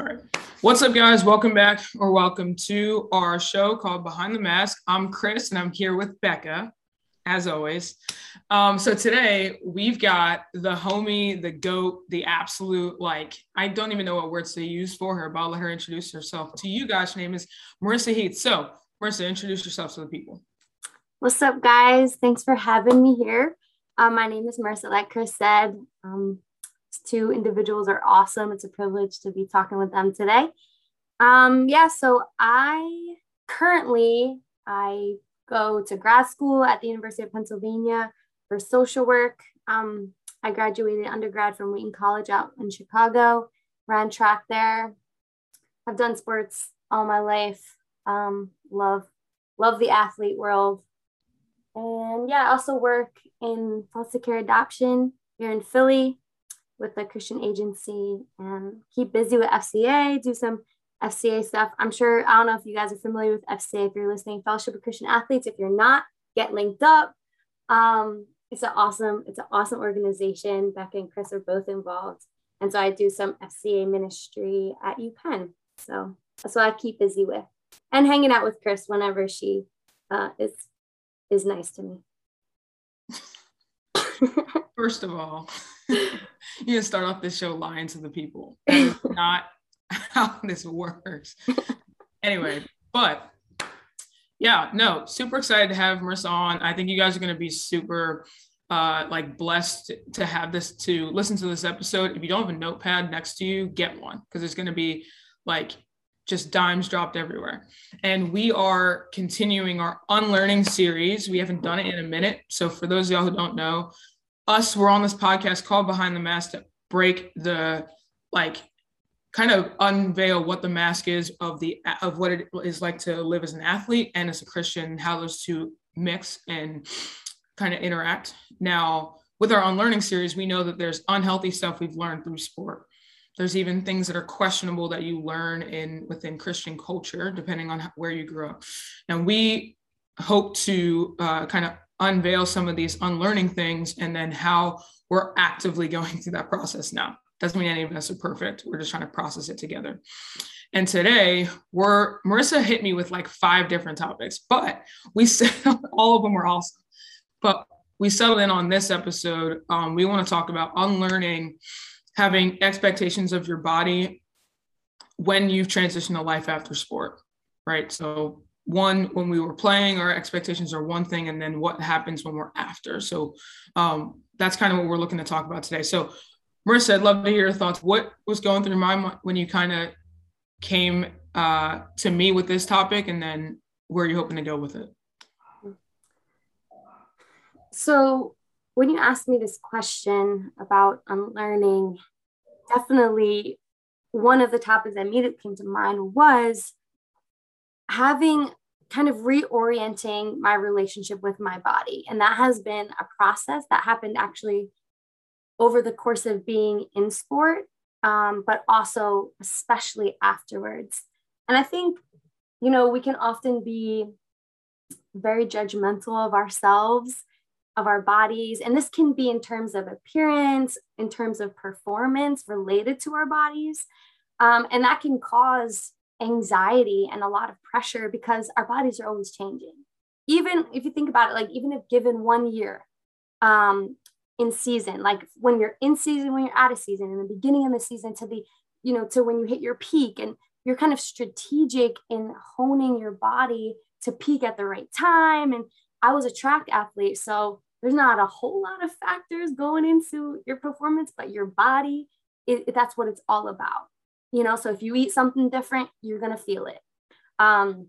All right. What's up, guys? Welcome back or welcome to our show called Behind the Mask. I'm Chris and I'm here with Becca, as always. Um, so today we've got the homie, the goat, the absolute, like, I don't even know what words to use for her, but I'll let her introduce herself to you guys. Her name is Marissa Heath. So, Marissa, introduce yourself to the people. What's up, guys? Thanks for having me here. Um, my name is Marissa, like Chris said. Um, two individuals are awesome. It's a privilege to be talking with them today. Um, yeah, so I currently I go to grad school at the University of Pennsylvania for social work. Um, I graduated undergrad from Wheaton College out in Chicago, ran track there. I've done sports all my life. Um, love love the athlete world. And yeah, I also work in foster care adoption here in Philly with the Christian agency and keep busy with FCA, do some FCA stuff. I'm sure, I don't know if you guys are familiar with FCA, if you're listening, Fellowship of Christian Athletes. If you're not, get linked up. Um, it's an awesome, it's an awesome organization. Becca and Chris are both involved. And so I do some FCA ministry at UPenn. So that's what I keep busy with. And hanging out with Chris whenever she uh, is is nice to me. First of all, you can start off this show lying to the people. That is not how this works. anyway, but yeah, no, super excited to have Marissa on. I think you guys are going to be super uh, like blessed to have this to listen to this episode. If you don't have a notepad next to you, get one because it's going to be like just dimes dropped everywhere. And we are continuing our unlearning series. We haven't done it in a minute. So for those of y'all who don't know, us, we're on this podcast called Behind the Mask to break the like kind of unveil what the mask is of the of what it is like to live as an athlete and as a Christian, how those two mix and kind of interact. Now, with our unlearning series, we know that there's unhealthy stuff we've learned through sport. There's even things that are questionable that you learn in within Christian culture, depending on where you grew up. And we hope to uh, kind of unveil some of these unlearning things and then how we're actively going through that process now. Doesn't mean any of us are perfect. We're just trying to process it together. And today, we're Marissa hit me with like five different topics, but we said all of them were awesome. But we settled in on this episode. Um, we want to talk about unlearning having expectations of your body when you've transitioned to life after sport, right? So one when we were playing our expectations are one thing and then what happens when we're after. So um, that's kind of what we're looking to talk about today. So marissa i'd love to hear your thoughts. What was going through my mind when you kind of came uh, to me with this topic and then where are you hoping to go with it? So when you asked me this question about unlearning definitely one of the topics that immediately came to mind was having kind of reorienting my relationship with my body. And that has been a process that happened actually over the course of being in sport, um, but also especially afterwards. And I think, you know, we can often be very judgmental of ourselves, of our bodies. And this can be in terms of appearance, in terms of performance related to our bodies. Um, and that can cause anxiety and a lot of pressure because our bodies are always changing. Even if you think about it, like even if given one year um, in season, like when you're in season, when you're out of season, in the beginning of the season to the, you know, to when you hit your peak and you're kind of strategic in honing your body to peak at the right time. And I was a track athlete, so there's not a whole lot of factors going into your performance, but your body, it, that's what it's all about you know so if you eat something different you're going to feel it. Um,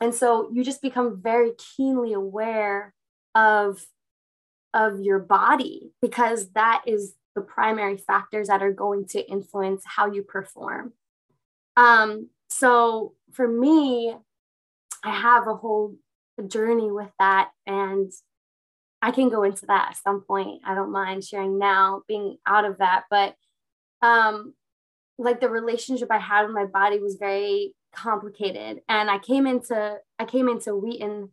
and so you just become very keenly aware of of your body because that is the primary factors that are going to influence how you perform. Um, so for me i have a whole journey with that and i can go into that at some point. I don't mind sharing now being out of that but um, like the relationship I had with my body was very complicated. And I came into I came into Wheaton.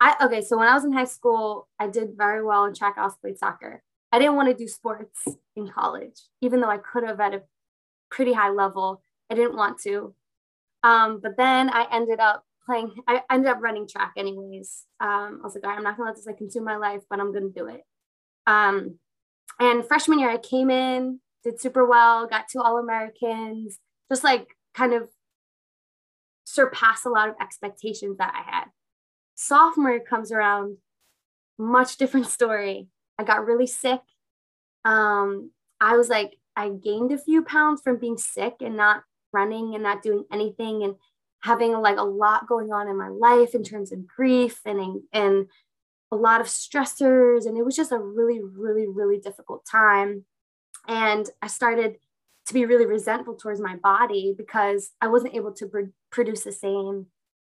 I okay, so when I was in high school, I did very well in track. I also played soccer. I didn't want to do sports in college, even though I could have at a pretty high level. I didn't want to. Um, but then I ended up playing, I ended up running track anyways. Um, I was like, I'm not gonna let this like consume my life, but I'm gonna do it. Um, and freshman year, I came in, did super well, got two All Americans, just like kind of surpass a lot of expectations that I had. Sophomore comes around, much different story. I got really sick. Um, I was like, I gained a few pounds from being sick and not running and not doing anything and having like a lot going on in my life in terms of grief and and a lot of stressors and it was just a really really really difficult time and i started to be really resentful towards my body because i wasn't able to pr- produce the same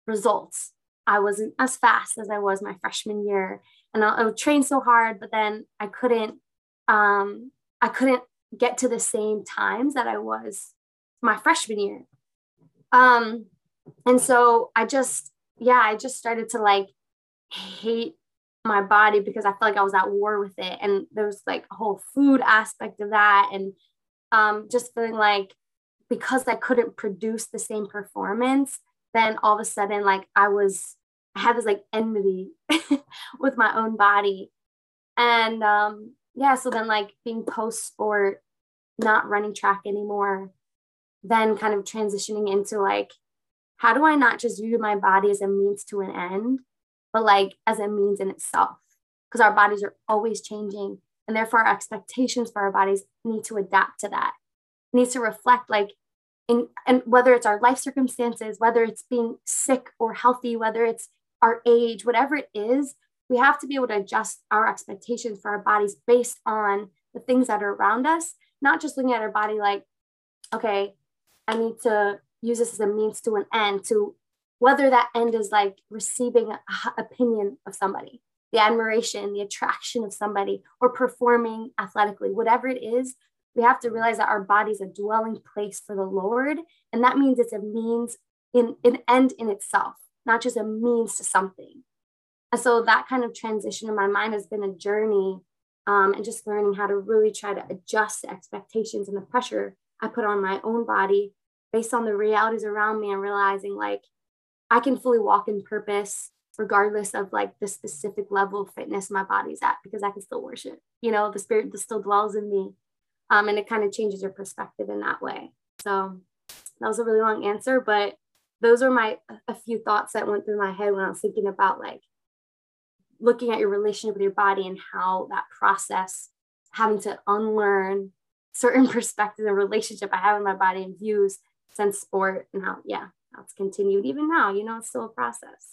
results. I wasn't as fast as i was my freshman year. And i, I would train so hard but then i couldn't um, i couldn't get to the same times that i was my freshman year. Um, and so i just yeah i just started to like hate my body because I felt like I was at war with it. And there was like a whole food aspect of that. And um, just feeling like because I couldn't produce the same performance, then all of a sudden, like I was, I had this like enmity with my own body. And um, yeah, so then like being post sport, not running track anymore, then kind of transitioning into like, how do I not just view my body as a means to an end, but like as a means in itself because our bodies are always changing and therefore our expectations for our bodies need to adapt to that. It needs to reflect like in and whether it's our life circumstances whether it's being sick or healthy whether it's our age whatever it is we have to be able to adjust our expectations for our bodies based on the things that are around us not just looking at our body like okay i need to use this as a means to an end to whether that end is like receiving a opinion of somebody the admiration the attraction of somebody or performing athletically whatever it is we have to realize that our body is a dwelling place for the lord and that means it's a means in an end in itself not just a means to something. And so that kind of transition in my mind has been a journey um, and just learning how to really try to adjust the expectations and the pressure i put on my own body based on the realities around me and realizing like I can fully walk in purpose regardless of like the specific level of fitness my body's at because I can still worship. You know, the spirit that still dwells in me. Um, and it kind of changes your perspective in that way. So that was a really long answer, but those are my a few thoughts that went through my head when I was thinking about like looking at your relationship with your body and how that process having to unlearn certain perspectives and relationship I have with my body and views since sport and how yeah that's continued even now you know it's still a process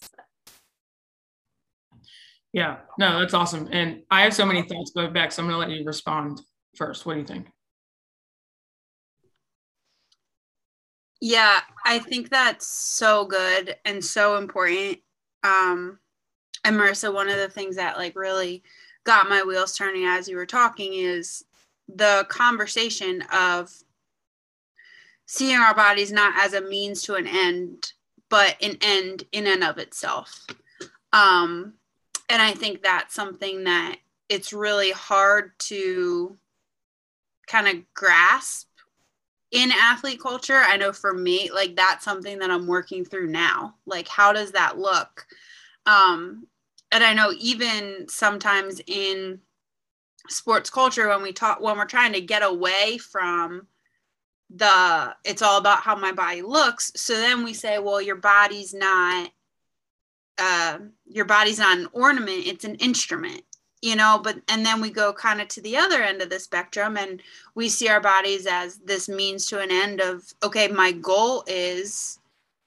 yeah no that's awesome and i have so many thoughts going back so i'm going to let you respond first what do you think? Yeah i think that's so good and so important um and marissa one of the things that like really got my wheels turning as you were talking is the conversation of seeing our bodies not as a means to an end, but an end in and of itself. Um, and I think that's something that it's really hard to kind of grasp in athlete culture. I know for me, like that's something that I'm working through now. Like, how does that look? Um, and I know even sometimes in sports culture, when we talk, when we're trying to get away from the it's all about how my body looks. So then we say well your body's not uh, your body's not an ornament it's an instrument you know? But and then we go kind of to the other end of the spectrum and we see our bodies as this means to an end of okay my goal is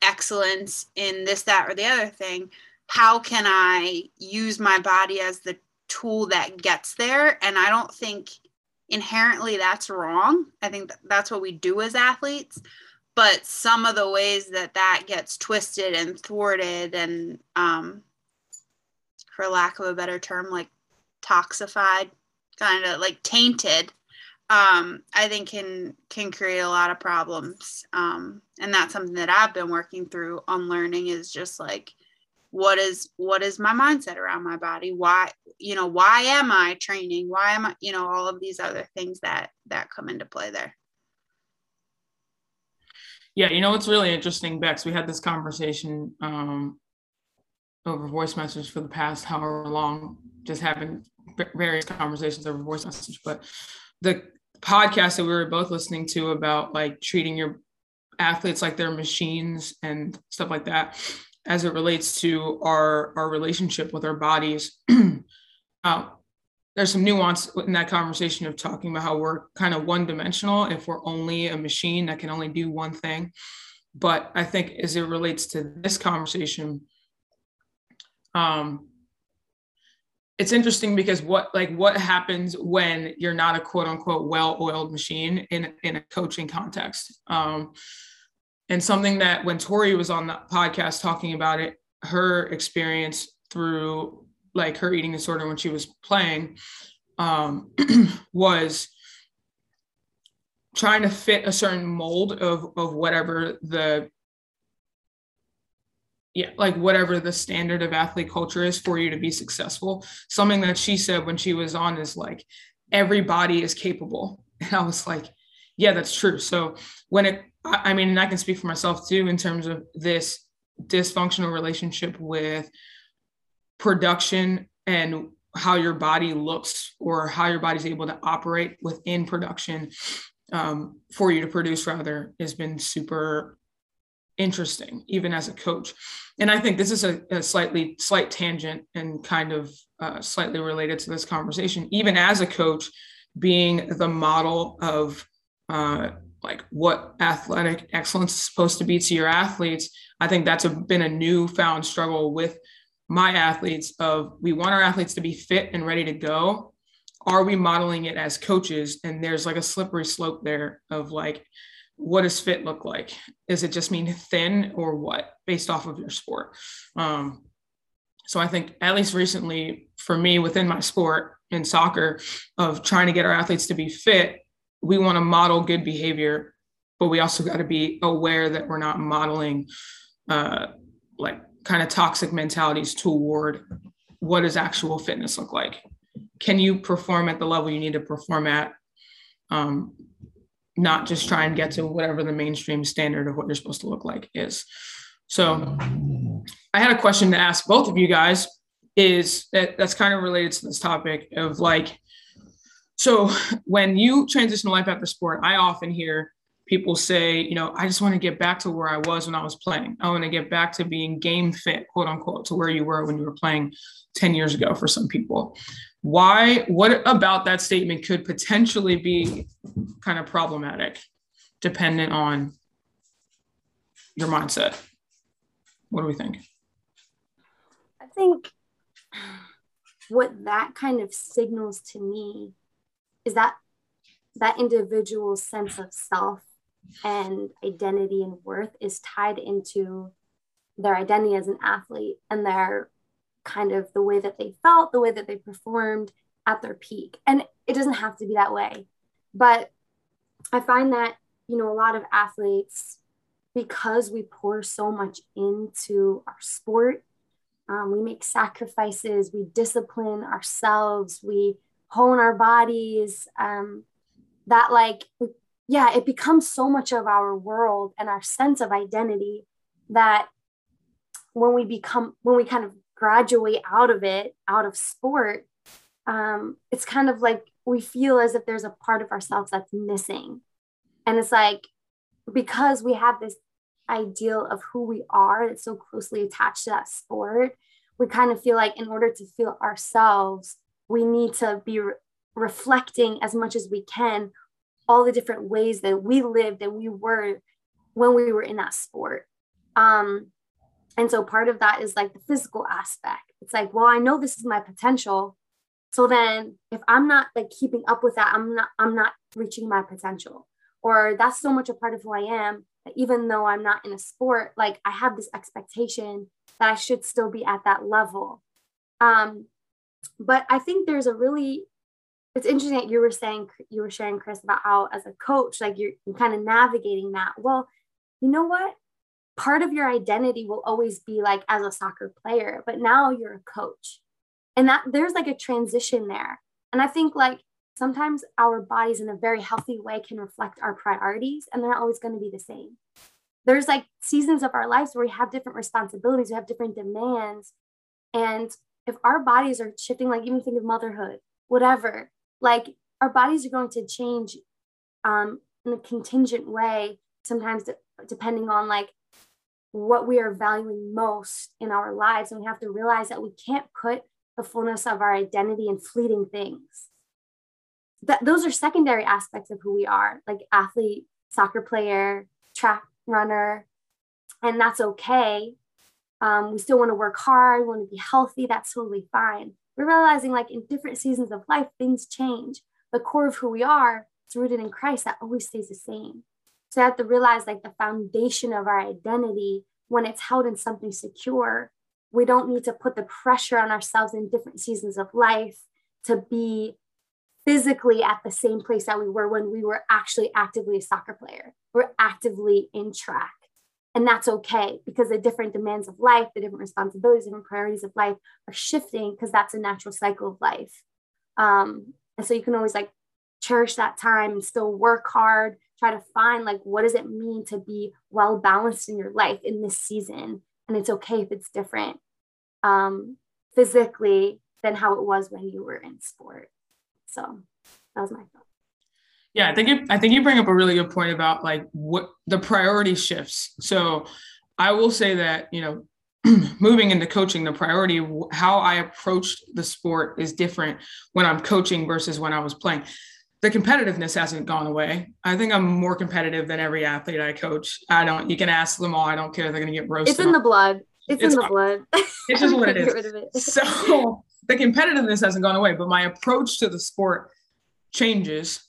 excellence in this that or the other thing. How can i use my body as the tool that gets there? And i don't think inherently that's wrong. I think that's what we do as athletes. But some of the ways that that gets twisted and thwarted and, um, for lack of a better term, like toxified, kind of like tainted, um, I think can can create a lot of problems. Um, and that's something that I've been working through on learning is just like what is what is my mindset around my body why you know why am i training why am i you know all of these other things that that come into play there Yeah, you know it's really interesting, Bex. We had this conversation um, over voice message for the past however long, just having various conversations over voice message. But the podcast that we were both listening to about like treating your athletes like they're machines and stuff like that, as it relates to our our relationship with our bodies. uh, there's some nuance in that conversation of talking about how we're kind of one dimensional if we're only a machine that can only do one thing. But I think as it relates to this conversation, um, it's interesting because what like what happens when you're not a quote unquote well-oiled machine in in a coaching context. Um, and something that when Tori was on the podcast talking about it, her experience through like her eating disorder when she was playing um, was trying to fit a certain mold of of whatever the yeah like whatever the standard of athlete culture is for you to be successful. Something that she said when she was on is like everybody is capable. And i was like yeah that's true. So when it i mean and i can speak for myself too in terms of this dysfunctional relationship with production and how your body looks or how your body's able to operate within production um, for you to produce rather has been super interesting even as a coach. And i think this is a, a slightly slight tangent and kind of uh, slightly related to this conversation. Even as a coach being the model of uh, like what athletic excellence is supposed to be to your athletes i think that's a, been a newfound struggle with my athletes of we want our athletes to be fit and ready to go. Are we modeling it as coaches? And there's like a slippery slope there of like what does fit look like? Does it just mean thin or what based off of your sport? Um, so i think at least recently for me within my sport in soccer of trying to get our athletes to be fit we want to model good behavior but we also got to be aware that we're not modeling uh, like kind of toxic mentalities toward what does actual fitness look like? Can you perform at the level you need to perform at? Um, not just try and get to whatever the mainstream standard of what you're supposed to look like is. So i had a question to ask both of you guys is that that's kind of related to this topic of like so when you transition to life after sport i often hear people say, you know, I just want to get back to where I was when I was playing. I want to get back to being game fit, quote unquote, to where you were when you were playing 10 years ago for some people. Why, what about that statement could potentially be kind of problematic, dependent on your mindset? What do we think? I think what that kind of signals to me is that that individual sense of self and identity and worth is tied into their identity as an athlete and their kind of the way that they felt, the way that they performed at their peak. And it doesn't have to be that way. But I find that, you know, a lot of athletes, because we pour so much into our sport, um, we make sacrifices, we discipline ourselves, we hone our bodies, um, that like yeah, it becomes so much of our world and our sense of identity that when we become, when we kind of graduate out of it, out of sport, um, it's kind of like we feel as if there's a part of ourselves that's missing. And it's like, because we have this ideal of who we are that's so closely attached to that sport, we kind of feel like in order to feel ourselves, we need to be re- reflecting as much as we can all the different ways that we lived and we were when we were in that sport. Um, and so part of that is like the physical aspect. It's like, well, I know this is my potential. So then if I'm not like keeping up with that, I'm not, I'm not reaching my potential. Or that's so much a part of who I am that even though I'm not in a sport, like I have this expectation that I should still be at that level. Um, but I think there's a really it's interesting that you were saying you were sharing chris about how as a coach like you're, you're kind of navigating that. Well you know what? Part of your identity will always be like as a soccer player but now you're a coach. And that there's like a transition there. And i think like sometimes our bodies in a very healthy way can reflect our priorities and they're not always going to be the same. There's like seasons of our lives where we have different responsibilities, we have different demands. And if our bodies are shifting, like even think of motherhood, whatever, like our bodies are going to change um, in a contingent way, sometimes de- depending on like what we are valuing most in our lives. And we have to realize that we can't put the fullness of our identity in fleeting things. That those are secondary aspects of who we are, like athlete, soccer player, track runner, and that's okay. Um, we still want to work hard, we want to be healthy, that's totally fine. We're realizing like in different seasons of life, things change. The core of who we are is rooted in Christ, that always stays the same. So I have to realize like the foundation of our identity, when it's held in something secure, we don't need to put the pressure on ourselves in different seasons of life to be physically at the same place that we were when we were actually actively a soccer player. We're actively in track. And that's okay because the different demands of life, the different responsibilities, different priorities of life are shifting because that's a natural cycle of life. Um, and so you can always like cherish that time and still work hard, try to find like what does it mean to be well balanced in your life in this season. And it's okay if it's different um, physically than how it was when you were in sport. So that was my thought. Yeah, I think you, I think you bring up a really good point about like what the priority shifts. So I will say that you know moving into coaching, the priority how I approached the sport is different when I'm coaching versus when I was playing. The competitiveness hasn't gone away. I think I'm more competitive than every athlete I coach. I don't. You can ask them all. I don't care. They're going to get roasted. It's in the blood. It's, it's in the blood. It's just what it is. It. So the competitiveness hasn't gone away, but my approach to the sport changes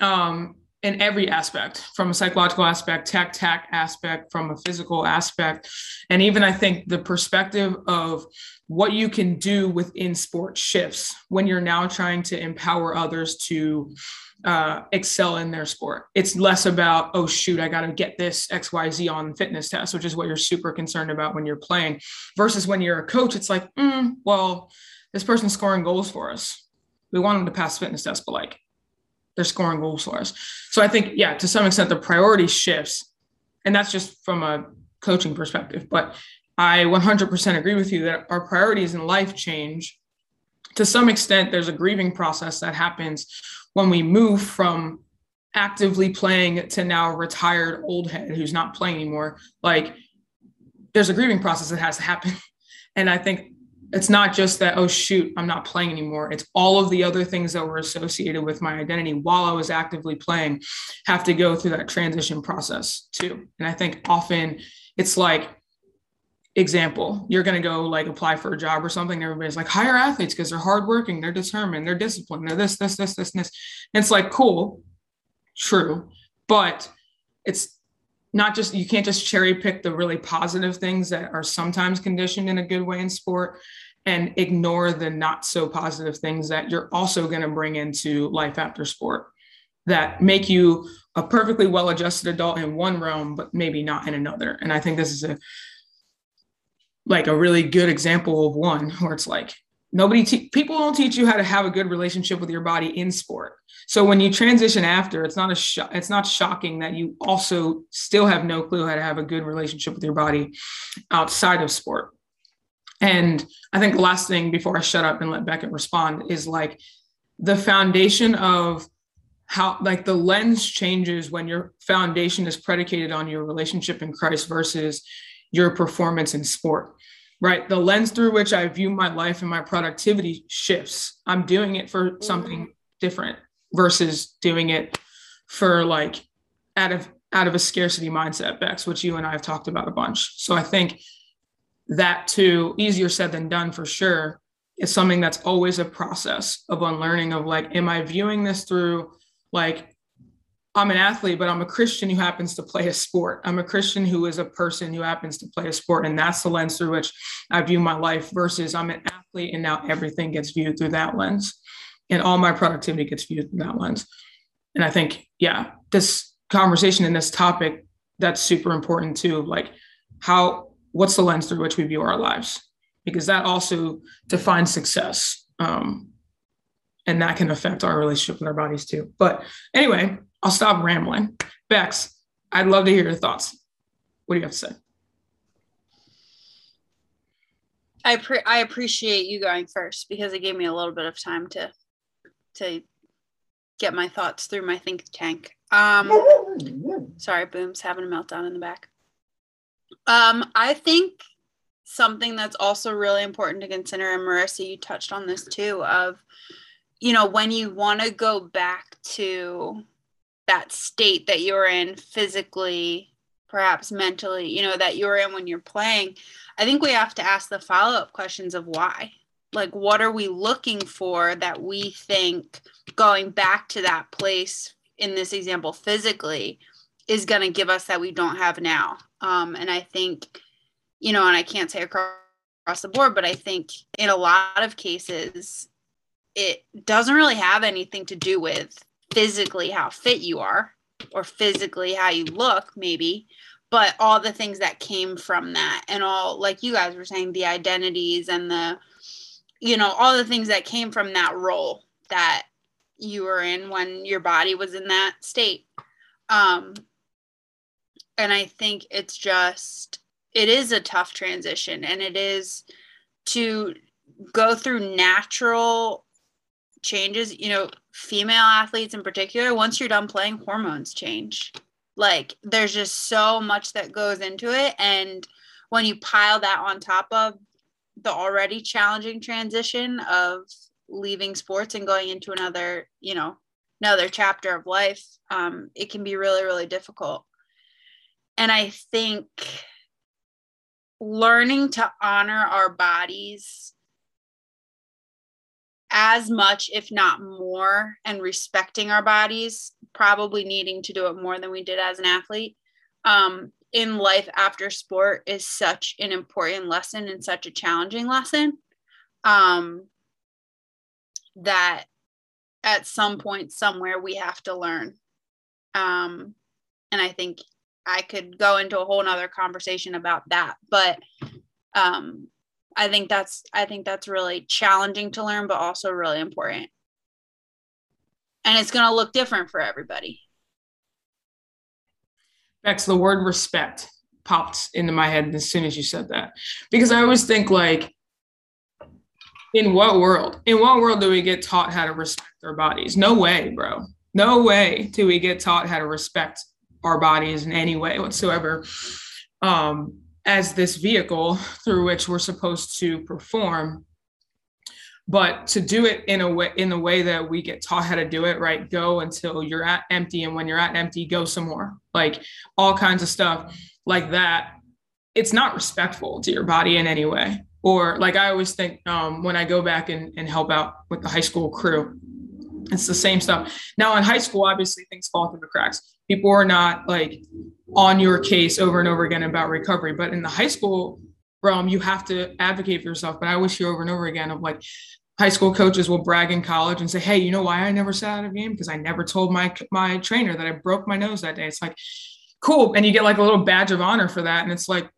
um, in every aspect from a psychological aspect, tech, tech aspect, from a physical aspect. And even I think the perspective of what you can do within sport shifts when you're now trying to empower others to uh, excel in their sport. It's less about, oh, shoot, I got to get this XYZ on fitness test, which is what you're super concerned about when you're playing, versus when you're a coach, it's like, mm, well, this person's scoring goals for us. We want them to pass fitness tests, but like they're scoring goals for us. So I think, yeah, to some extent, the priority shifts. And that's just from a coaching perspective. But I 100% agree with you that our priorities in life change. To some extent, there's a grieving process that happens when we move from actively playing to now retired old head who's not playing anymore. Like, there's a grieving process that has to happen. And I think it's not just that oh shoot i'm not playing anymore. It's all of the other things that were associated with my identity while i was actively playing have to go through that transition process too. And i think often it's like example you're going to go like apply for a job or something everybody's like hire athletes because they're hardworking they're determined they're disciplined they're this this this this this. And it's like cool true but it's not just you can't just cherry pick the really positive things that are sometimes conditioned in a good way in sport and ignore the not so positive things that you're also going to bring into life after sport that make you a perfectly well adjusted adult in one realm but maybe not in another. And i think this is a like a really good example of one where it's like nobody te- people don't teach you how to have a good relationship with your body in sport. So when you transition after it's not a sh- it's not shocking that you also still have no clue how to have a good relationship with your body outside of sport. And i think the last thing before i shut up and let becca respond is like the foundation of how like the lens changes when your foundation is predicated on your relationship in christ versus your performance in sport right? The lens through which I view my life and my productivity shifts. I'm doing it for something mm-hmm. different versus doing it for like out of out of a scarcity mindset, Bex, which you and I have talked about a bunch. So I think that too, easier said than done for sure, is something that's always a process of unlearning of like, am I viewing this through like I'm an athlete, but I'm a Christian who happens to play a sport. I'm a Christian who is a person who happens to play a sport. And that's the lens through which I view my life versus I'm an athlete and now everything gets viewed through that lens. And all my productivity gets viewed through that lens. And I think, yeah, this conversation and this topic, that's super important too. Like, how, what's the lens through which we view our lives? Because that also defines success. Um, and that can affect our relationship with our bodies too. But anyway, I'll stop rambling. Bex, I'd love to hear your thoughts. what do you have to say? I pre- I appreciate you going first because it gave me a little bit of time to to get my thoughts through my think tank. Um, sorry, Boom's having a meltdown in the back. Um, I think something that's also really important to consider, and Marissa, you touched on this too, of you know when you want to go back to that state that you're in physically perhaps mentally you know that you're in when you're playing i think we have to ask the follow-up questions of why. Like what are we looking for that we think going back to that place in this example physically is going to give us that we don't have now? Um, and i think you know and i can't say across, across the board but i think in a lot of cases it doesn't really have anything to do with physically how fit you are or physically how you look maybe but all the things that came from that and all like you guys were saying the identities and the you know all the things that came from that role that you were in when your body was in that state. Um and i think it's just it is a tough transition and it is to go through natural changes you know female athletes in particular once you're done playing hormones change. Like there's just so much that goes into it. And when you pile that on top of the already challenging transition of leaving sports and going into another you know another chapter of life um, it can be really really difficult. And i think learning to honor our bodies as much, if not more, and respecting our bodies, probably needing to do it more than we did as an athlete. Um, in life after sport is such an important lesson and such a challenging lesson um, that at some point somewhere we have to learn um, and i think i could go into a whole nother conversation about that but um, I think that's I think that's really challenging to learn, but also really important. And it's going to look different for everybody. Bex, the word respect popped into my head as soon as you said that, because I always think like, in what world? In what world do we get taught how to respect our bodies? No way, bro. No way do we get taught how to respect our bodies in any way whatsoever. Um, as this vehicle through which we're supposed to perform. But to do it in a way in the way that we get taught how to do it right? Go until you're at empty and when you're at empty go some more. Like all kinds of stuff like that. It's not respectful to your body in any way. Or like i always think um, when i go back and, and help out with the high school crew it's the same stuff now in high school obviously things fall through the cracks people are not like on your case over and over again about recovery. But in the high school realm, you have to advocate for yourself. But I wish you over and over again of like high school coaches will brag in college and say, "Hey, you know why I never sat out of a game? Because I never told my my trainer that I broke my nose that day." It's like cool, and you get like a little badge of honor for that, and it's like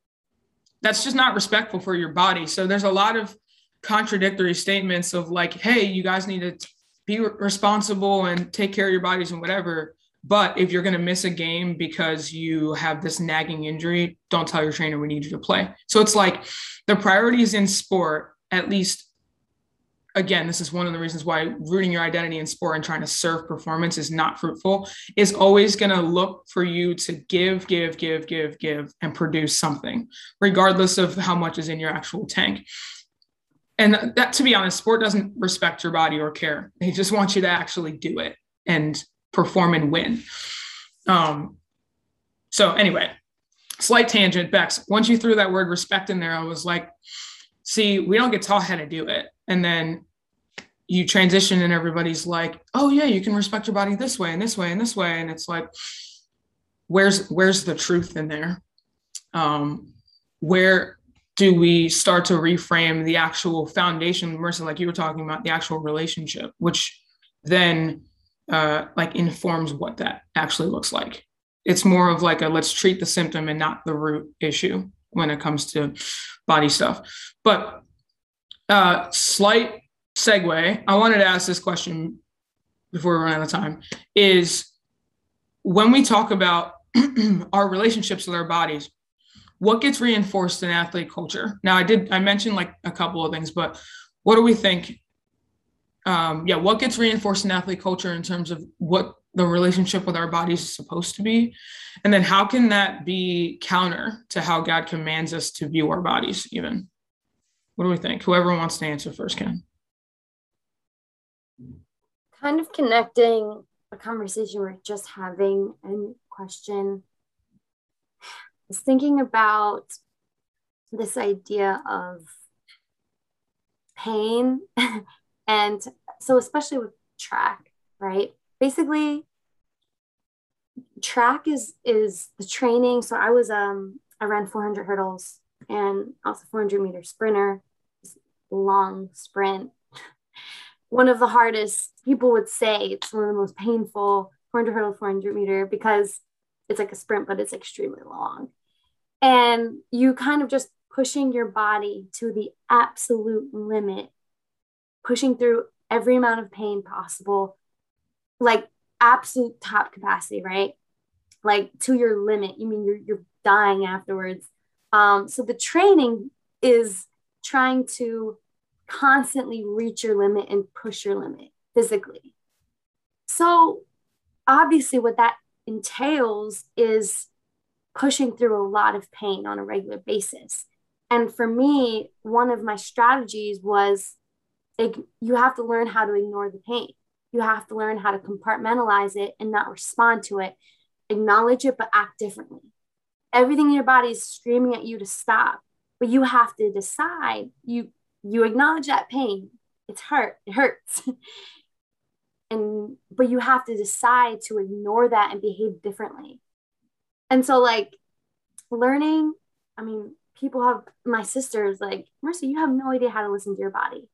that's just not respectful for your body. So there's a lot of contradictory statements of like, "Hey, you guys need to be responsible and take care of your bodies and whatever." But if you're going to miss a game because you have this nagging injury, don't tell your trainer we need you to play. So it's like the priorities in sport, at least again, this is one of the reasons why rooting your identity in sport and trying to serve performance is not fruitful, is always going to look for you to give, give, give, give, give, and produce something, regardless of how much is in your actual tank. And that, to be honest, sport doesn't respect your body or care. They just want you to actually do it. And perform and win. Um, so anyway, slight tangent, Bex. Once you threw that word respect in there, I was like, see, we don't get taught how to do it. And then you transition and everybody's like, oh yeah, you can respect your body this way and this way and this way. And it's like, where's where's the truth in there? Um, where do we start to reframe the actual foundation, Marissa, like you were talking about, the actual relationship, which then uh, like informs what that actually looks like. It's more of like a let's treat the symptom and not the root issue when it comes to body stuff. But uh, slight segue, I wanted to ask this question before we run out of time is when we talk about our relationships with our bodies, what gets reinforced in athlete culture? Now, I did, I mentioned like a couple of things, but what do we think? Um, yeah, what gets reinforced in athlete culture in terms of what the relationship with our bodies is supposed to be? And then how can that be counter to how God commands us to view our bodies, even? What do we think? Whoever wants to answer first can. Kind of connecting a conversation we're just having and question was thinking about this idea of pain and so especially with track right? Basically track is is the training. So i was um i ran 400 hurdles and also 400 meter sprinter long sprint. One of the hardest people would say it's one of the most painful 400 hurdle 400 meter because it's like a sprint but it's extremely long and you kind of just pushing your body to the absolute limit pushing through every amount of pain possible like absolute top capacity right? Like to your limit. You mean you're, you're dying afterwards. Um, so the training is trying to constantly reach your limit and push your limit physically. So obviously what that entails is pushing through a lot of pain on a regular basis. And for me, one of my strategies was you have to learn how to ignore the pain. You have to learn how to compartmentalize it and not respond to it, acknowledge it, but act differently. Everything in your body is screaming at you to stop, but you have to decide. You you acknowledge that pain. It's hurt. It hurts. and but you have to decide to ignore that and behave differently and so like learning i mean people have my sisters like marissa you have no idea how to listen to your body.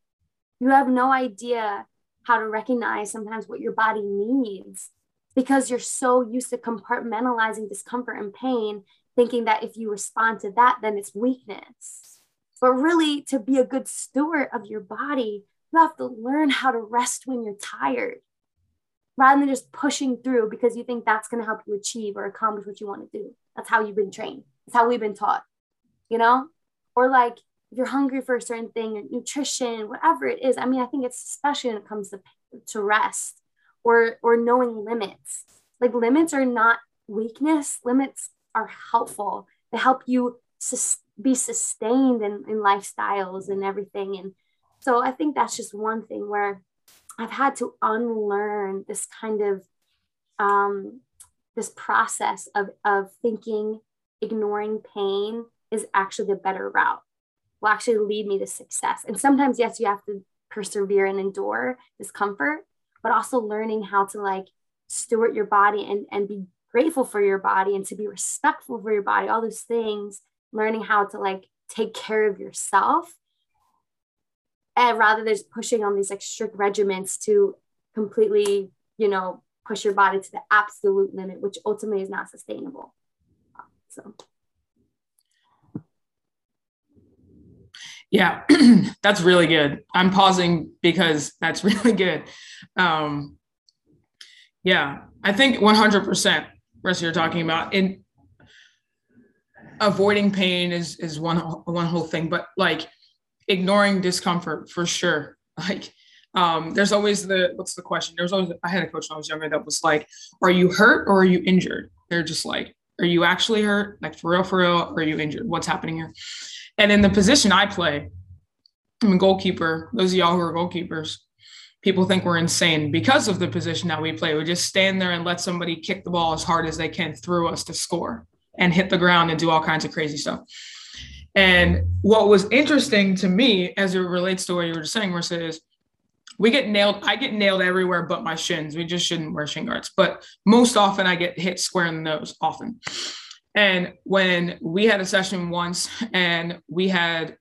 You have no idea how to recognize sometimes what your body needs because you're so used to compartmentalizing discomfort and pain thinking that if you respond to that then it's weakness. But really to be a good steward of your body you have to learn how to rest when you're tired rather than just pushing through because you think that's going to help you achieve or accomplish what you want to do. That's how you've been trained. That's how we've been taught, you know? Or like if you're hungry for a certain thing, nutrition, whatever it is. I mean, I think it's especially when it comes to, to rest or or knowing limits. Like limits are not weakness. Limits are helpful. They help you sus- be sustained in, in lifestyles and everything. And so I think that's just one thing where I've had to unlearn this kind of um, this process of of thinking ignoring pain is actually the better route. Will actually lead me to success. And sometimes yes you have to persevere and endure discomfort but also learning how to like steward your body and and be grateful for your body and to be respectful for your body all those things. Learning how to like take care of yourself and rather than just pushing on these like strict regiments to completely you know push your body to the absolute limit which ultimately is not sustainable. So. Yeah that's really good. I'm pausing because that's really good. Um yeah i think 100% rest you're talking about in avoiding pain is is one one whole thing but like ignoring discomfort for sure. Like, um, there's always the what's the question? There's always I had a coach when I was younger that was like, "Are you hurt or are you injured?" They're just like, "Are you actually hurt? Like for real, for real? Are you injured? What's happening here?" And in the position I play, I'm a goalkeeper. Those of y'all who are goalkeepers, people think we're insane because of the position that we play. We just stand there and let somebody kick the ball as hard as they can through us to score and hit the ground and do all kinds of crazy stuff. And what was interesting to me as it relates to what you were just saying, is we get nailed. I get nailed everywhere but my shins. We just shouldn't wear shin guards. But most often I get hit square in the nose, often. And when we had a session once and we had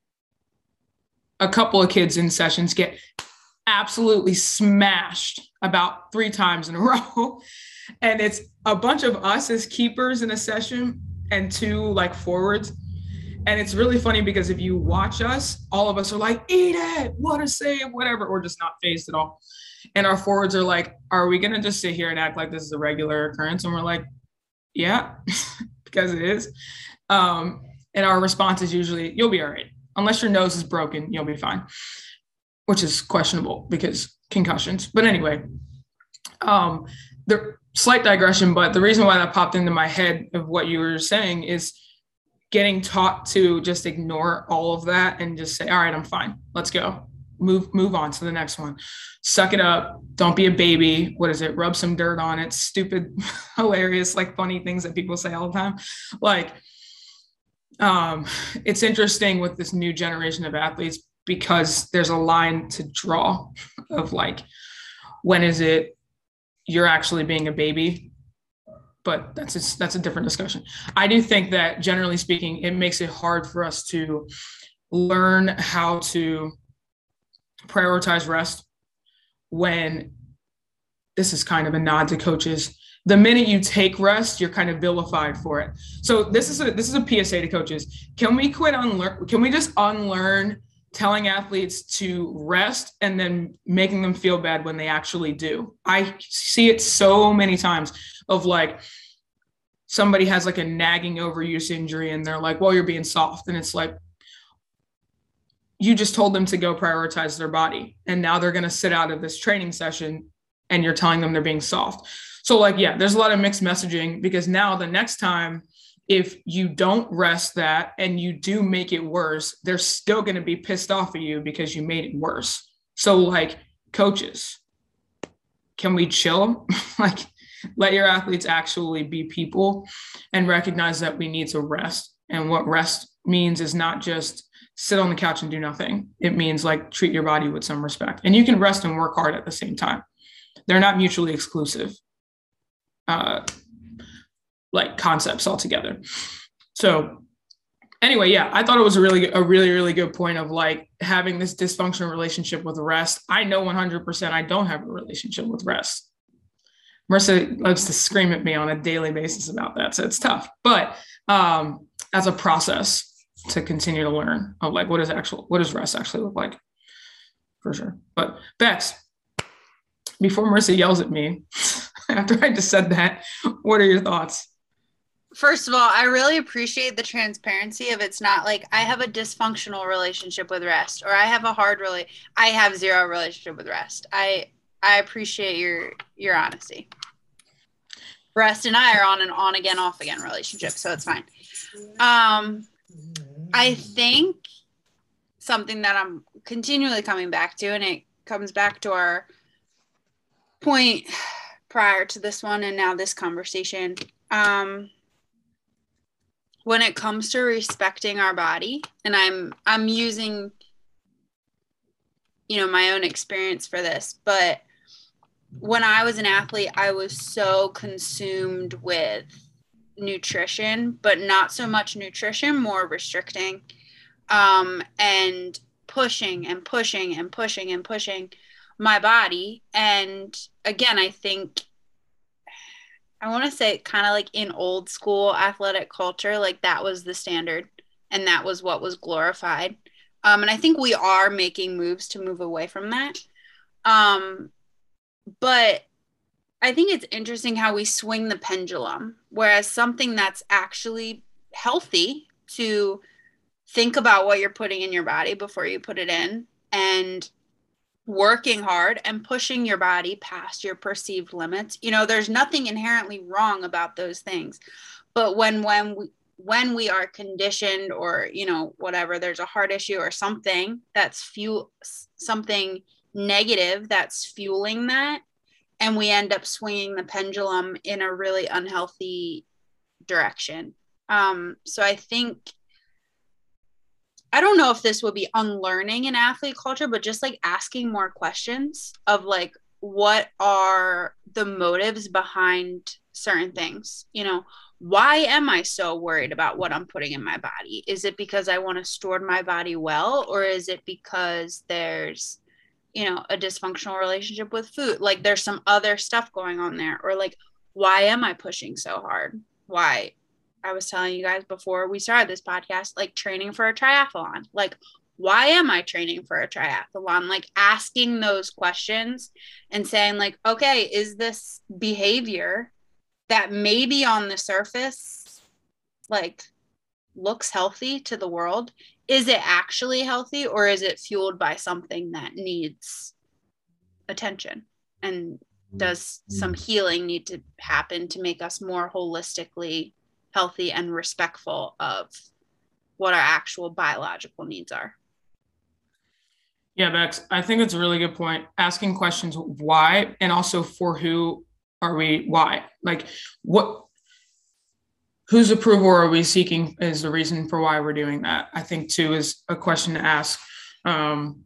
a couple of kids in sessions get absolutely smashed about three times in a row. And it's a bunch of us as keepers in a session and two like forwards and it's really funny because if you watch us, all of us are like, eat it, what a save, whatever. We're just not fazed at all. And our forwards are like, are we going to just sit here and act like this is a regular occurrence? And we're like, yeah, because it is. Um, And our response is usually, you'll be all right. Unless your nose is broken, you'll be fine, which is questionable because concussions. But anyway, um, the slight digression, but the reason why that popped into my head of what you were saying is getting taught to just ignore all of that and just say, all right, I'm fine. Let's go. Move, move on to the next one. Suck it up. Don't be a baby. What is it? Rub some dirt on it. Stupid, hilarious, like funny things that people say all the time. Like, um, it's interesting with this new generation of athletes because there's a line to draw of like, when is it you're actually being a baby but that's a, that's a different discussion. I do think that generally speaking, it makes it hard for us to learn how to prioritize rest when this is kind of a nod to coaches. The minute you take rest, you're kind of vilified for it. So this is a this is a PSA to coaches. Can we quit unlearn? Can we just unlearn telling athletes to rest and then making them feel bad when they actually do. I see it so many times of like somebody has like a nagging overuse injury and they're like, well, you're being soft. And it's like, you just told them to go prioritize their body. And now they're going to sit out of this training session and you're telling them they're being soft. So, like, yeah, there's a lot of mixed messaging because now the next time if you don't rest that and you do make it worse, they're still going to be pissed off at you because you made it worse. So, like, coaches, can we chill? like, let your athletes actually be people and recognize that we need to rest. And what rest means is not just sit on the couch and do nothing. It means like treat your body with some respect. And you can rest and work hard at the same time. They're not mutually exclusive. Uh, like concepts altogether. So anyway, yeah, I thought it was a really, a really, really good point of like having this dysfunctional relationship with rest. I know 100% I don't have a relationship with rest. Marissa loves to scream at me on a daily basis about that. So it's tough, but um, as a process to continue to learn of like, what is actual, what does rest actually look like for sure. But Bex, before Marissa yells at me, after I just said that, what are your thoughts? First of all, I really appreciate the transparency of it's not like I have a dysfunctional relationship with rest or I have a hard really I have zero relationship with rest. I I appreciate your your honesty. Rest and I are on an on again off again relationship, so it's fine. Um I think something that I'm continually coming back to and it comes back to our point prior to this one and now this conversation um when it comes to respecting our body and i'm i'm using you know my own experience for this but when i was an athlete i was so consumed with nutrition but not so much nutrition more restricting um, and pushing and pushing and pushing and pushing my body. And again i think I want to say kind of like in old school athletic culture, like that was the standard and that was what was glorified. Um, and I think we are making moves to move away from that. Um, but I think it's interesting how we swing the pendulum, whereas something that's actually healthy to think about what you're putting in your body before you put it in and working hard and pushing your body past your perceived limits. You know there's nothing inherently wrong about those things but when when we when we are conditioned or you know whatever there's a heart issue or something that's fuel something negative that's fueling that and we end up swinging the pendulum in a really unhealthy direction. Um so i think I don't know if this would be unlearning in athlete culture, but just like asking more questions of like, what are the motives behind certain things? You know, why am I so worried about what I'm putting in my body? Is it because I want to store my body well, or is it because there's, you know, a dysfunctional relationship with food? Like there's some other stuff going on there, or like, why am I pushing so hard? Why? I was telling you guys before we started this podcast, like training for a triathlon. Like, why am I training for a triathlon? Like asking those questions and saying, like, okay, is this behavior that maybe on the surface, like, looks healthy to the world, is it actually healthy or is it fueled by something that needs attention? And mm-hmm. does some mm-hmm. healing need to happen to make us more holistically healthy and respectful of what our actual biological needs are? Yeah, Bex, I think it's a really good point. Asking questions why and also for who are we why? Like what whose approval are we seeking is the reason for why we're doing that. I think too is a question to ask um,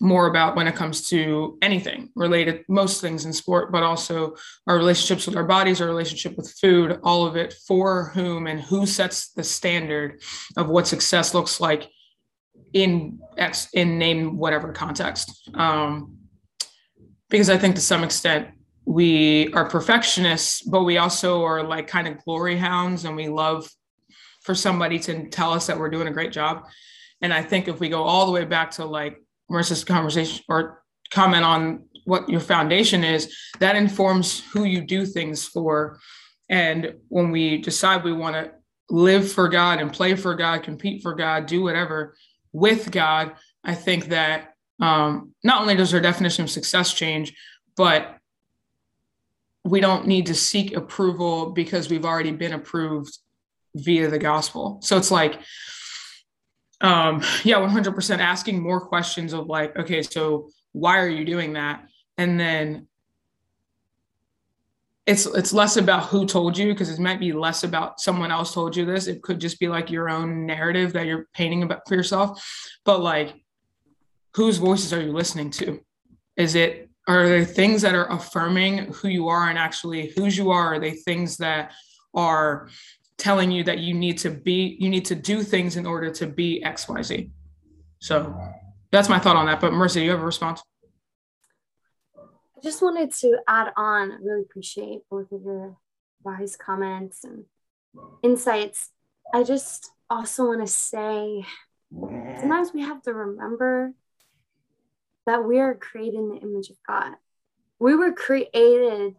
more about when it comes to anything related, most things in sport, but also our relationships with our bodies, our relationship with food, all of it for whom and who sets the standard of what success looks like in X in name whatever context. Um, because I think to some extent we are perfectionists, but we also are like kind of glory hounds and we love for somebody to tell us that we're doing a great job. And I think if we go all the way back to like Marissa's conversation or comment on what your foundation is, that informs who you do things for. And when we decide we want to live for God and play for God, compete for God, do whatever with God, I think that um, not only does our definition of success change, but we don't need to seek approval because we've already been approved via the gospel. So it's like, um, yeah, 100% asking more questions of like, okay, so why are you doing that? And then it's it's less about who told you because it might be less about someone else told you this. It could just be like your own narrative that you're painting about for yourself. But like, whose voices are you listening to? Is it are there things that are affirming who you are and actually whose you are? Are they things that are telling you that you need to be, you need to do things in order to be XYZ? So that's my thought on that. But Marissa, you have a response? I just wanted to add on. I really appreciate both of your wise comments and insights. I just also want to say sometimes we have to remember that we are created in the image of God. We were created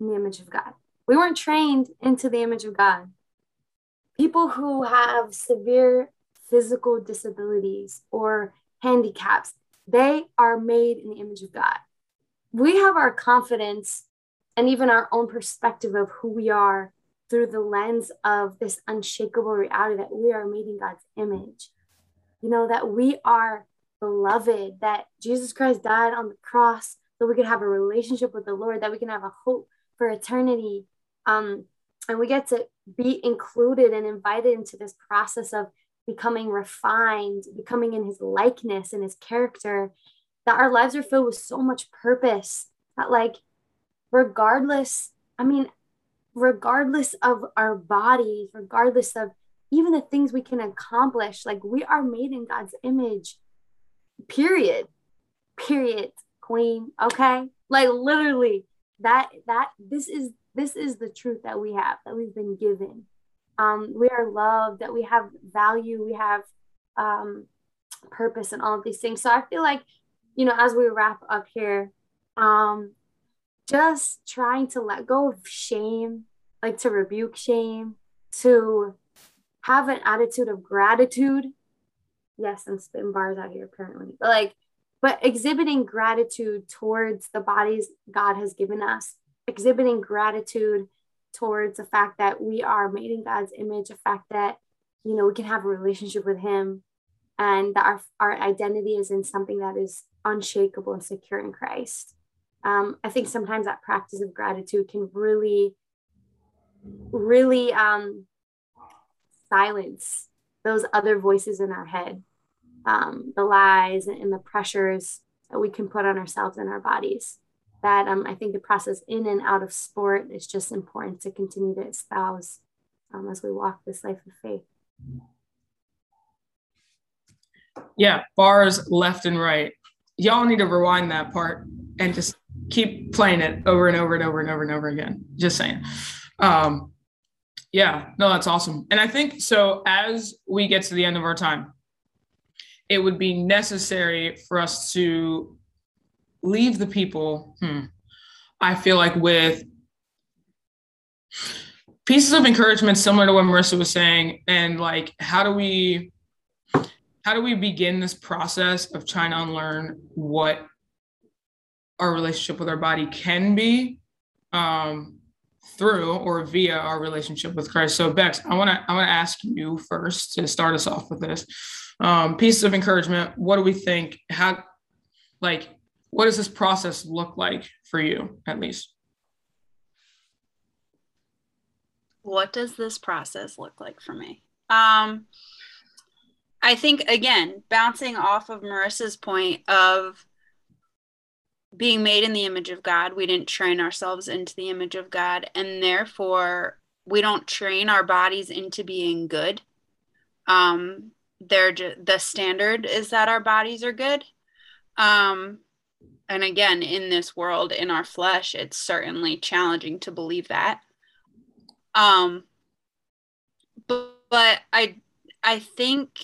in the image of God. We weren't trained into the image of God. People who have severe physical disabilities or handicaps, they are made in the image of God. We have our confidence and even our own perspective of who we are through the lens of this unshakable reality that we are made in God's image. You know, that we are beloved, that Jesus Christ died on the cross so we could have a relationship with the Lord, that we can have a hope for eternity. Um, and we get to be included and invited into this process of becoming refined, becoming in his likeness and his character, that our lives are filled with so much purpose that, like, regardless, I mean, regardless of our bodies, regardless of even the things we can accomplish, like, we are made in God's image period. Period queen okay? Like literally that that this is this is the truth that we have that we've been given. Um we are loved that we have value we have um purpose and all of these things. So i feel like you know as we wrap up here um just trying to let go of shame like to rebuke shame to have an attitude of gratitude. Yes, I'm spitting bars out here apparently, but like, but exhibiting gratitude towards the bodies God has given us, exhibiting gratitude towards the fact that we are made in God's image, the fact that, you know, we can have a relationship with Him and that our, our identity is in something that is unshakable and secure in Christ. Um, I think sometimes that practice of gratitude can really, really um, silence those other voices in our head, um, the lies and, the pressures that we can put on ourselves and our bodies. That um, I think the process in and out of sport is just important to continue to espouse um, as we walk this life of faith. Yeah, bars left and right. Y'all need to rewind that part and just keep playing it over and over and over and over and over again. Just saying. Um, yeah, no, that's awesome. And I think so as we get to the end of our time, it would be necessary for us to leave the people, hmm, I feel like with pieces of encouragement similar to what Marissa was saying, and like how do we how do we begin this process of trying to unlearn what our relationship with our body can be um, through or via our relationship with Christ. So Bex, I want to I want to ask you first to start us off with this um, pieces of encouragement. What do we think? How like what does this process look like for you at least? What does this process look like for me? Um, I think again, bouncing off of Marissa's point of being made in the image of God, we didn't train ourselves into the image of God, and therefore we don't train our bodies into being good. Um, they're the standard is that our bodies are good. Um, and again, in this world, in our flesh, it's certainly challenging to believe that. Um, but, but I, I think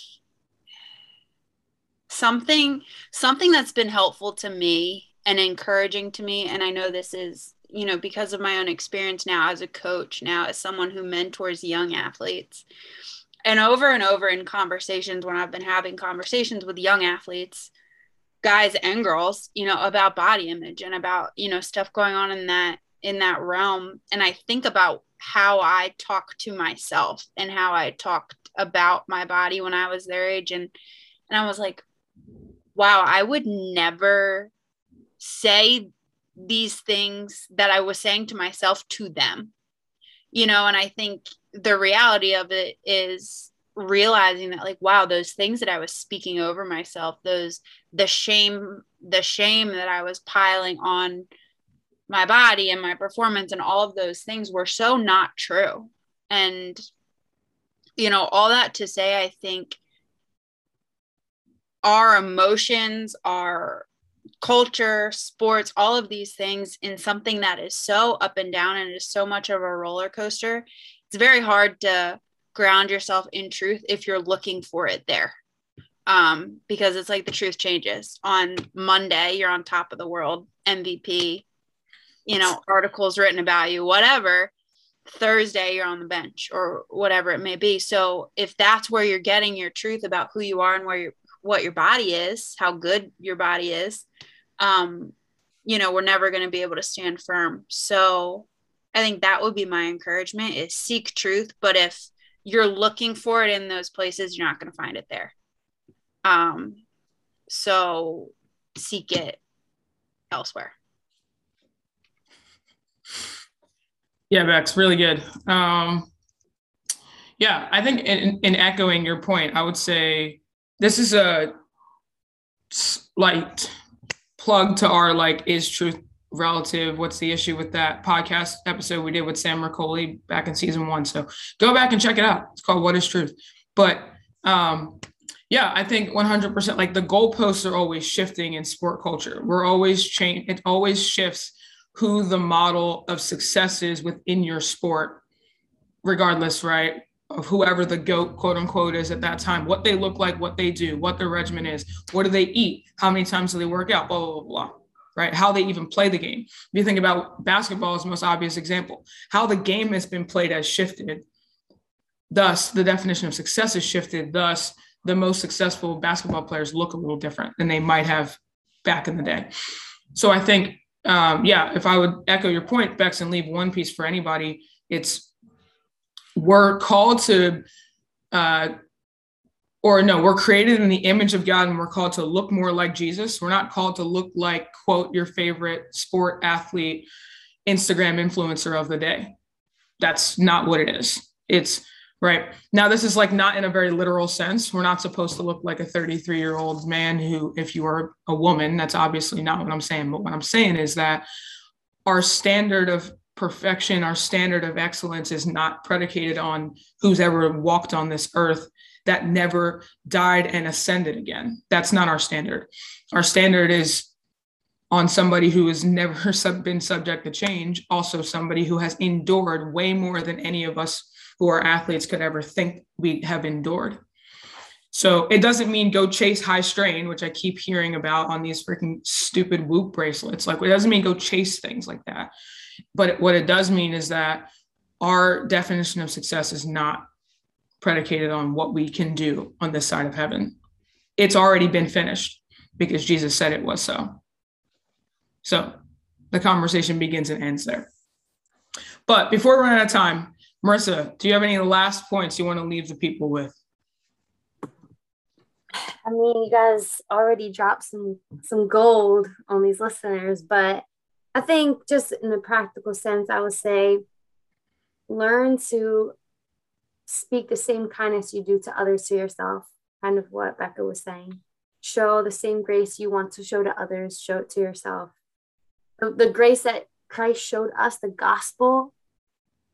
something something that's been helpful to me and encouraging to me and i know this is you know because of my own experience now as a coach now as someone who mentors young athletes and over and over in conversations when i've been having conversations with young athletes guys and girls you know about body image and about you know stuff going on in that in that realm and i think about how i talk to myself and how i talked about my body when i was their age and and i was like wow i would never say these things that I was saying to myself to them. You know, and I think the reality of it is realizing that like wow those things that i was speaking over myself those the shame the shame that i was piling on my body and my performance and all of those things were so not true. And you know all that to say i think our emotions our culture, sports, all of these things in something that is so up and down and is so much of a roller coaster, it's very hard to ground yourself in truth if you're looking for it there. Um, because it's like the truth changes. On Monday, you're on top of the world, MVP, you know, articles written about you, whatever. Thursday, you're on the bench or whatever it may be. So if that's where you're getting your truth about who you are and where you're what your body is, how good your body is, um, you know, we're never going to be able to stand firm. So I think that would be my encouragement is seek truth. But if you're looking for it in those places, you're not going to find it there. Um, so seek it elsewhere. Yeah, Bex, really good. Um, yeah, I think in, in echoing your point, I would say this is a slight plug to our like is truth relative what's the issue with that podcast episode we did with sam Mercoli back in season one. So go back and check it out. It's called what is truth? But um yeah i think 100% like the goalposts are always shifting in sport culture. We're always change it always shifts who the model of success is within your sport regardless right of whoever the goat quote unquote is at that time, what they look like, what they do, what their regimen is, what do they eat, how many times do they work out, blah, blah, blah, blah. Right? How they even play the game. If you think about basketball as the most obvious example, how the game has been played has shifted. Thus, the definition of success has shifted. Thus, the most successful basketball players look a little different than they might have back in the day. So I think, um, yeah, if I would echo your point, Bex, and leave one piece for anybody, it's we're called to uh, or no, we're created in the image of God and we're called to look more like Jesus. We're not called to look like, quote, your favorite sport athlete, Instagram influencer of the day. That's not what it is. It's right. Now, this is like not in a very literal sense. We're not supposed to look like a 33 year old man who, if you are a woman, that's obviously not what I'm saying. But what I'm saying is that our standard of perfection, our standard of excellence is not predicated on who's ever walked on this earth that never died and ascended again. That's not our standard. Our standard is on somebody who has never been subject to change, also somebody who has endured way more than any of us who are athletes could ever think we have endured. So it doesn't mean go chase high strain, which I keep hearing about on these freaking stupid whoop bracelets. Like it doesn't mean go chase things like that. But what it does mean is that our definition of success is not predicated on what we can do on this side of heaven. It's already been finished because Jesus said it was so. So the conversation begins and ends there. But before we run out of time, Marissa, do you have any last points you want to leave the people with? I mean, you guys already dropped some some gold on these listeners, but I think just in a practical sense, I would say learn to speak the same kindness you do to others to yourself, kind of what Becca was saying. Show the same grace you want to show to others, show it to yourself. The, the grace that Christ showed us, the gospel,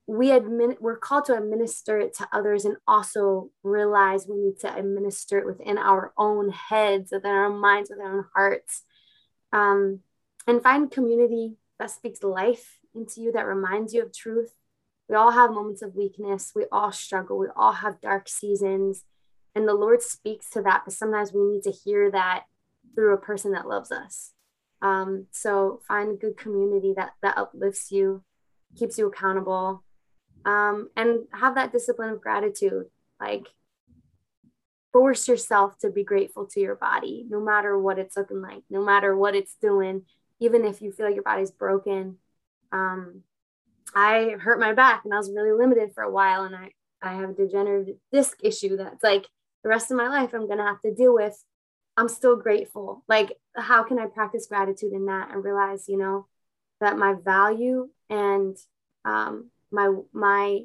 we admit we're called to administer it to others and also realize we need to administer it within our own heads, within our minds, within our hearts. Um, and find community that speaks life into you, that reminds you of truth. We all have moments of weakness. We all struggle. We all have dark seasons. And the Lord speaks to that, but sometimes we need to hear that through a person that loves us. Um, so find a good community that that uplifts you, keeps you accountable, um, and have that discipline of gratitude. Like force yourself to be grateful to your body, no matter what it's looking like, no matter what it's doing, even if you feel like your body's broken. Um, I hurt my back and I was really limited for a while, and I I have a degenerative disc issue that's like the rest of my life I'm gonna have to deal with. I'm still grateful. Like, how can I practice gratitude in that and realize, you know, that my value and um, my my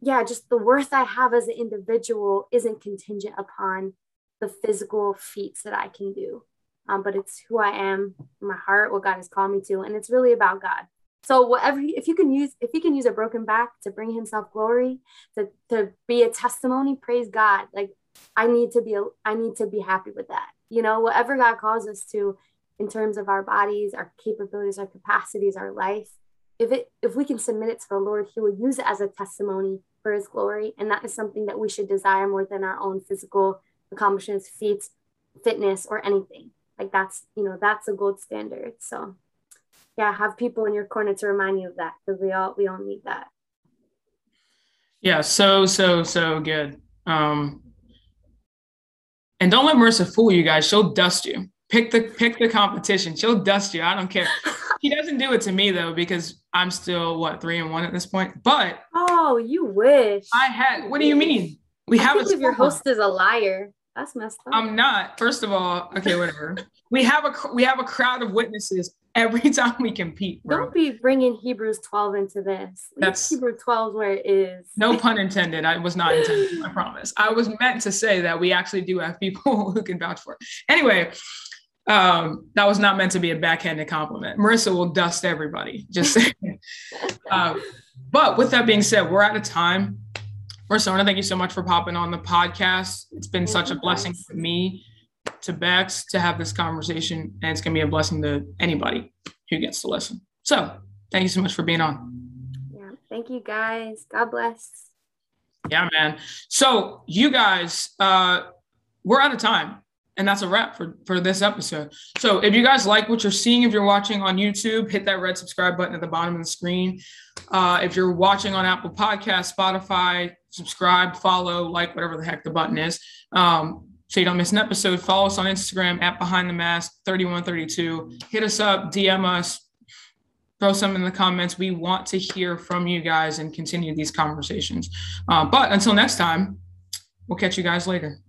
yeah, just the worth I have as an individual isn't contingent upon the physical feats that I can do um, but it's who I am, my heart, what God has called me to, and it's really about God. So whatever, if you can use, if he can use a broken back to bring himself glory, to to be a testimony, praise God. Like I need to be, I need to be happy with that. You know, whatever God calls us to, in terms of our bodies, our capabilities, our capacities, our life. If it, if we can submit it to the Lord, He will use it as a testimony for His glory, and that is something that we should desire more than our own physical accomplishments, feats, fitness, or anything like that's you know that's a gold standard so yeah have people in your corner to remind you of that because we all we all need that. Yeah so so so good. Um and don't let marissa fool you guys. She'll dust you. Pick the pick the competition. She'll dust you. I don't care. He doesn't do it to me though because i'm still what three and one at this point? But oh you wish. I had what do you mean? We I have a your host is a liar that's messed up. I'm not. First of all, okay, whatever. we have a we have a crowd of witnesses every time we compete. Don't be bringing Hebrews 12 into this. That's Hebrews 12 where it is. No pun intended. I was not intended. I promise. I was meant to say that we actually do have people who can vouch for it. Anyway, um, that was not meant to be a backhanded compliment. Marissa will dust everybody. Just saying. uh, but with that being said, we're out of time. First, I want to thank you so much for popping on the podcast. It's been such a blessing for me, to Bex, to have this conversation, and it's going to be a blessing to anybody who gets to listen. So, thank you so much for being on. Yeah, thank you guys. God bless. Yeah, man. So, you guys, uh, we're out of time and that's a wrap for for this episode so if you guys like what you're seeing if you're watching on youtube hit that red subscribe button at the bottom of the screen uh, if you're watching on apple podcast spotify subscribe follow like whatever the heck the button is um, so you don't miss an episode. Follow us on instagram at behind the mask 3132 hit us up dm us throw some in the comments. We want to hear from you guys and continue these conversations. Uh, but until next time we'll catch you guys later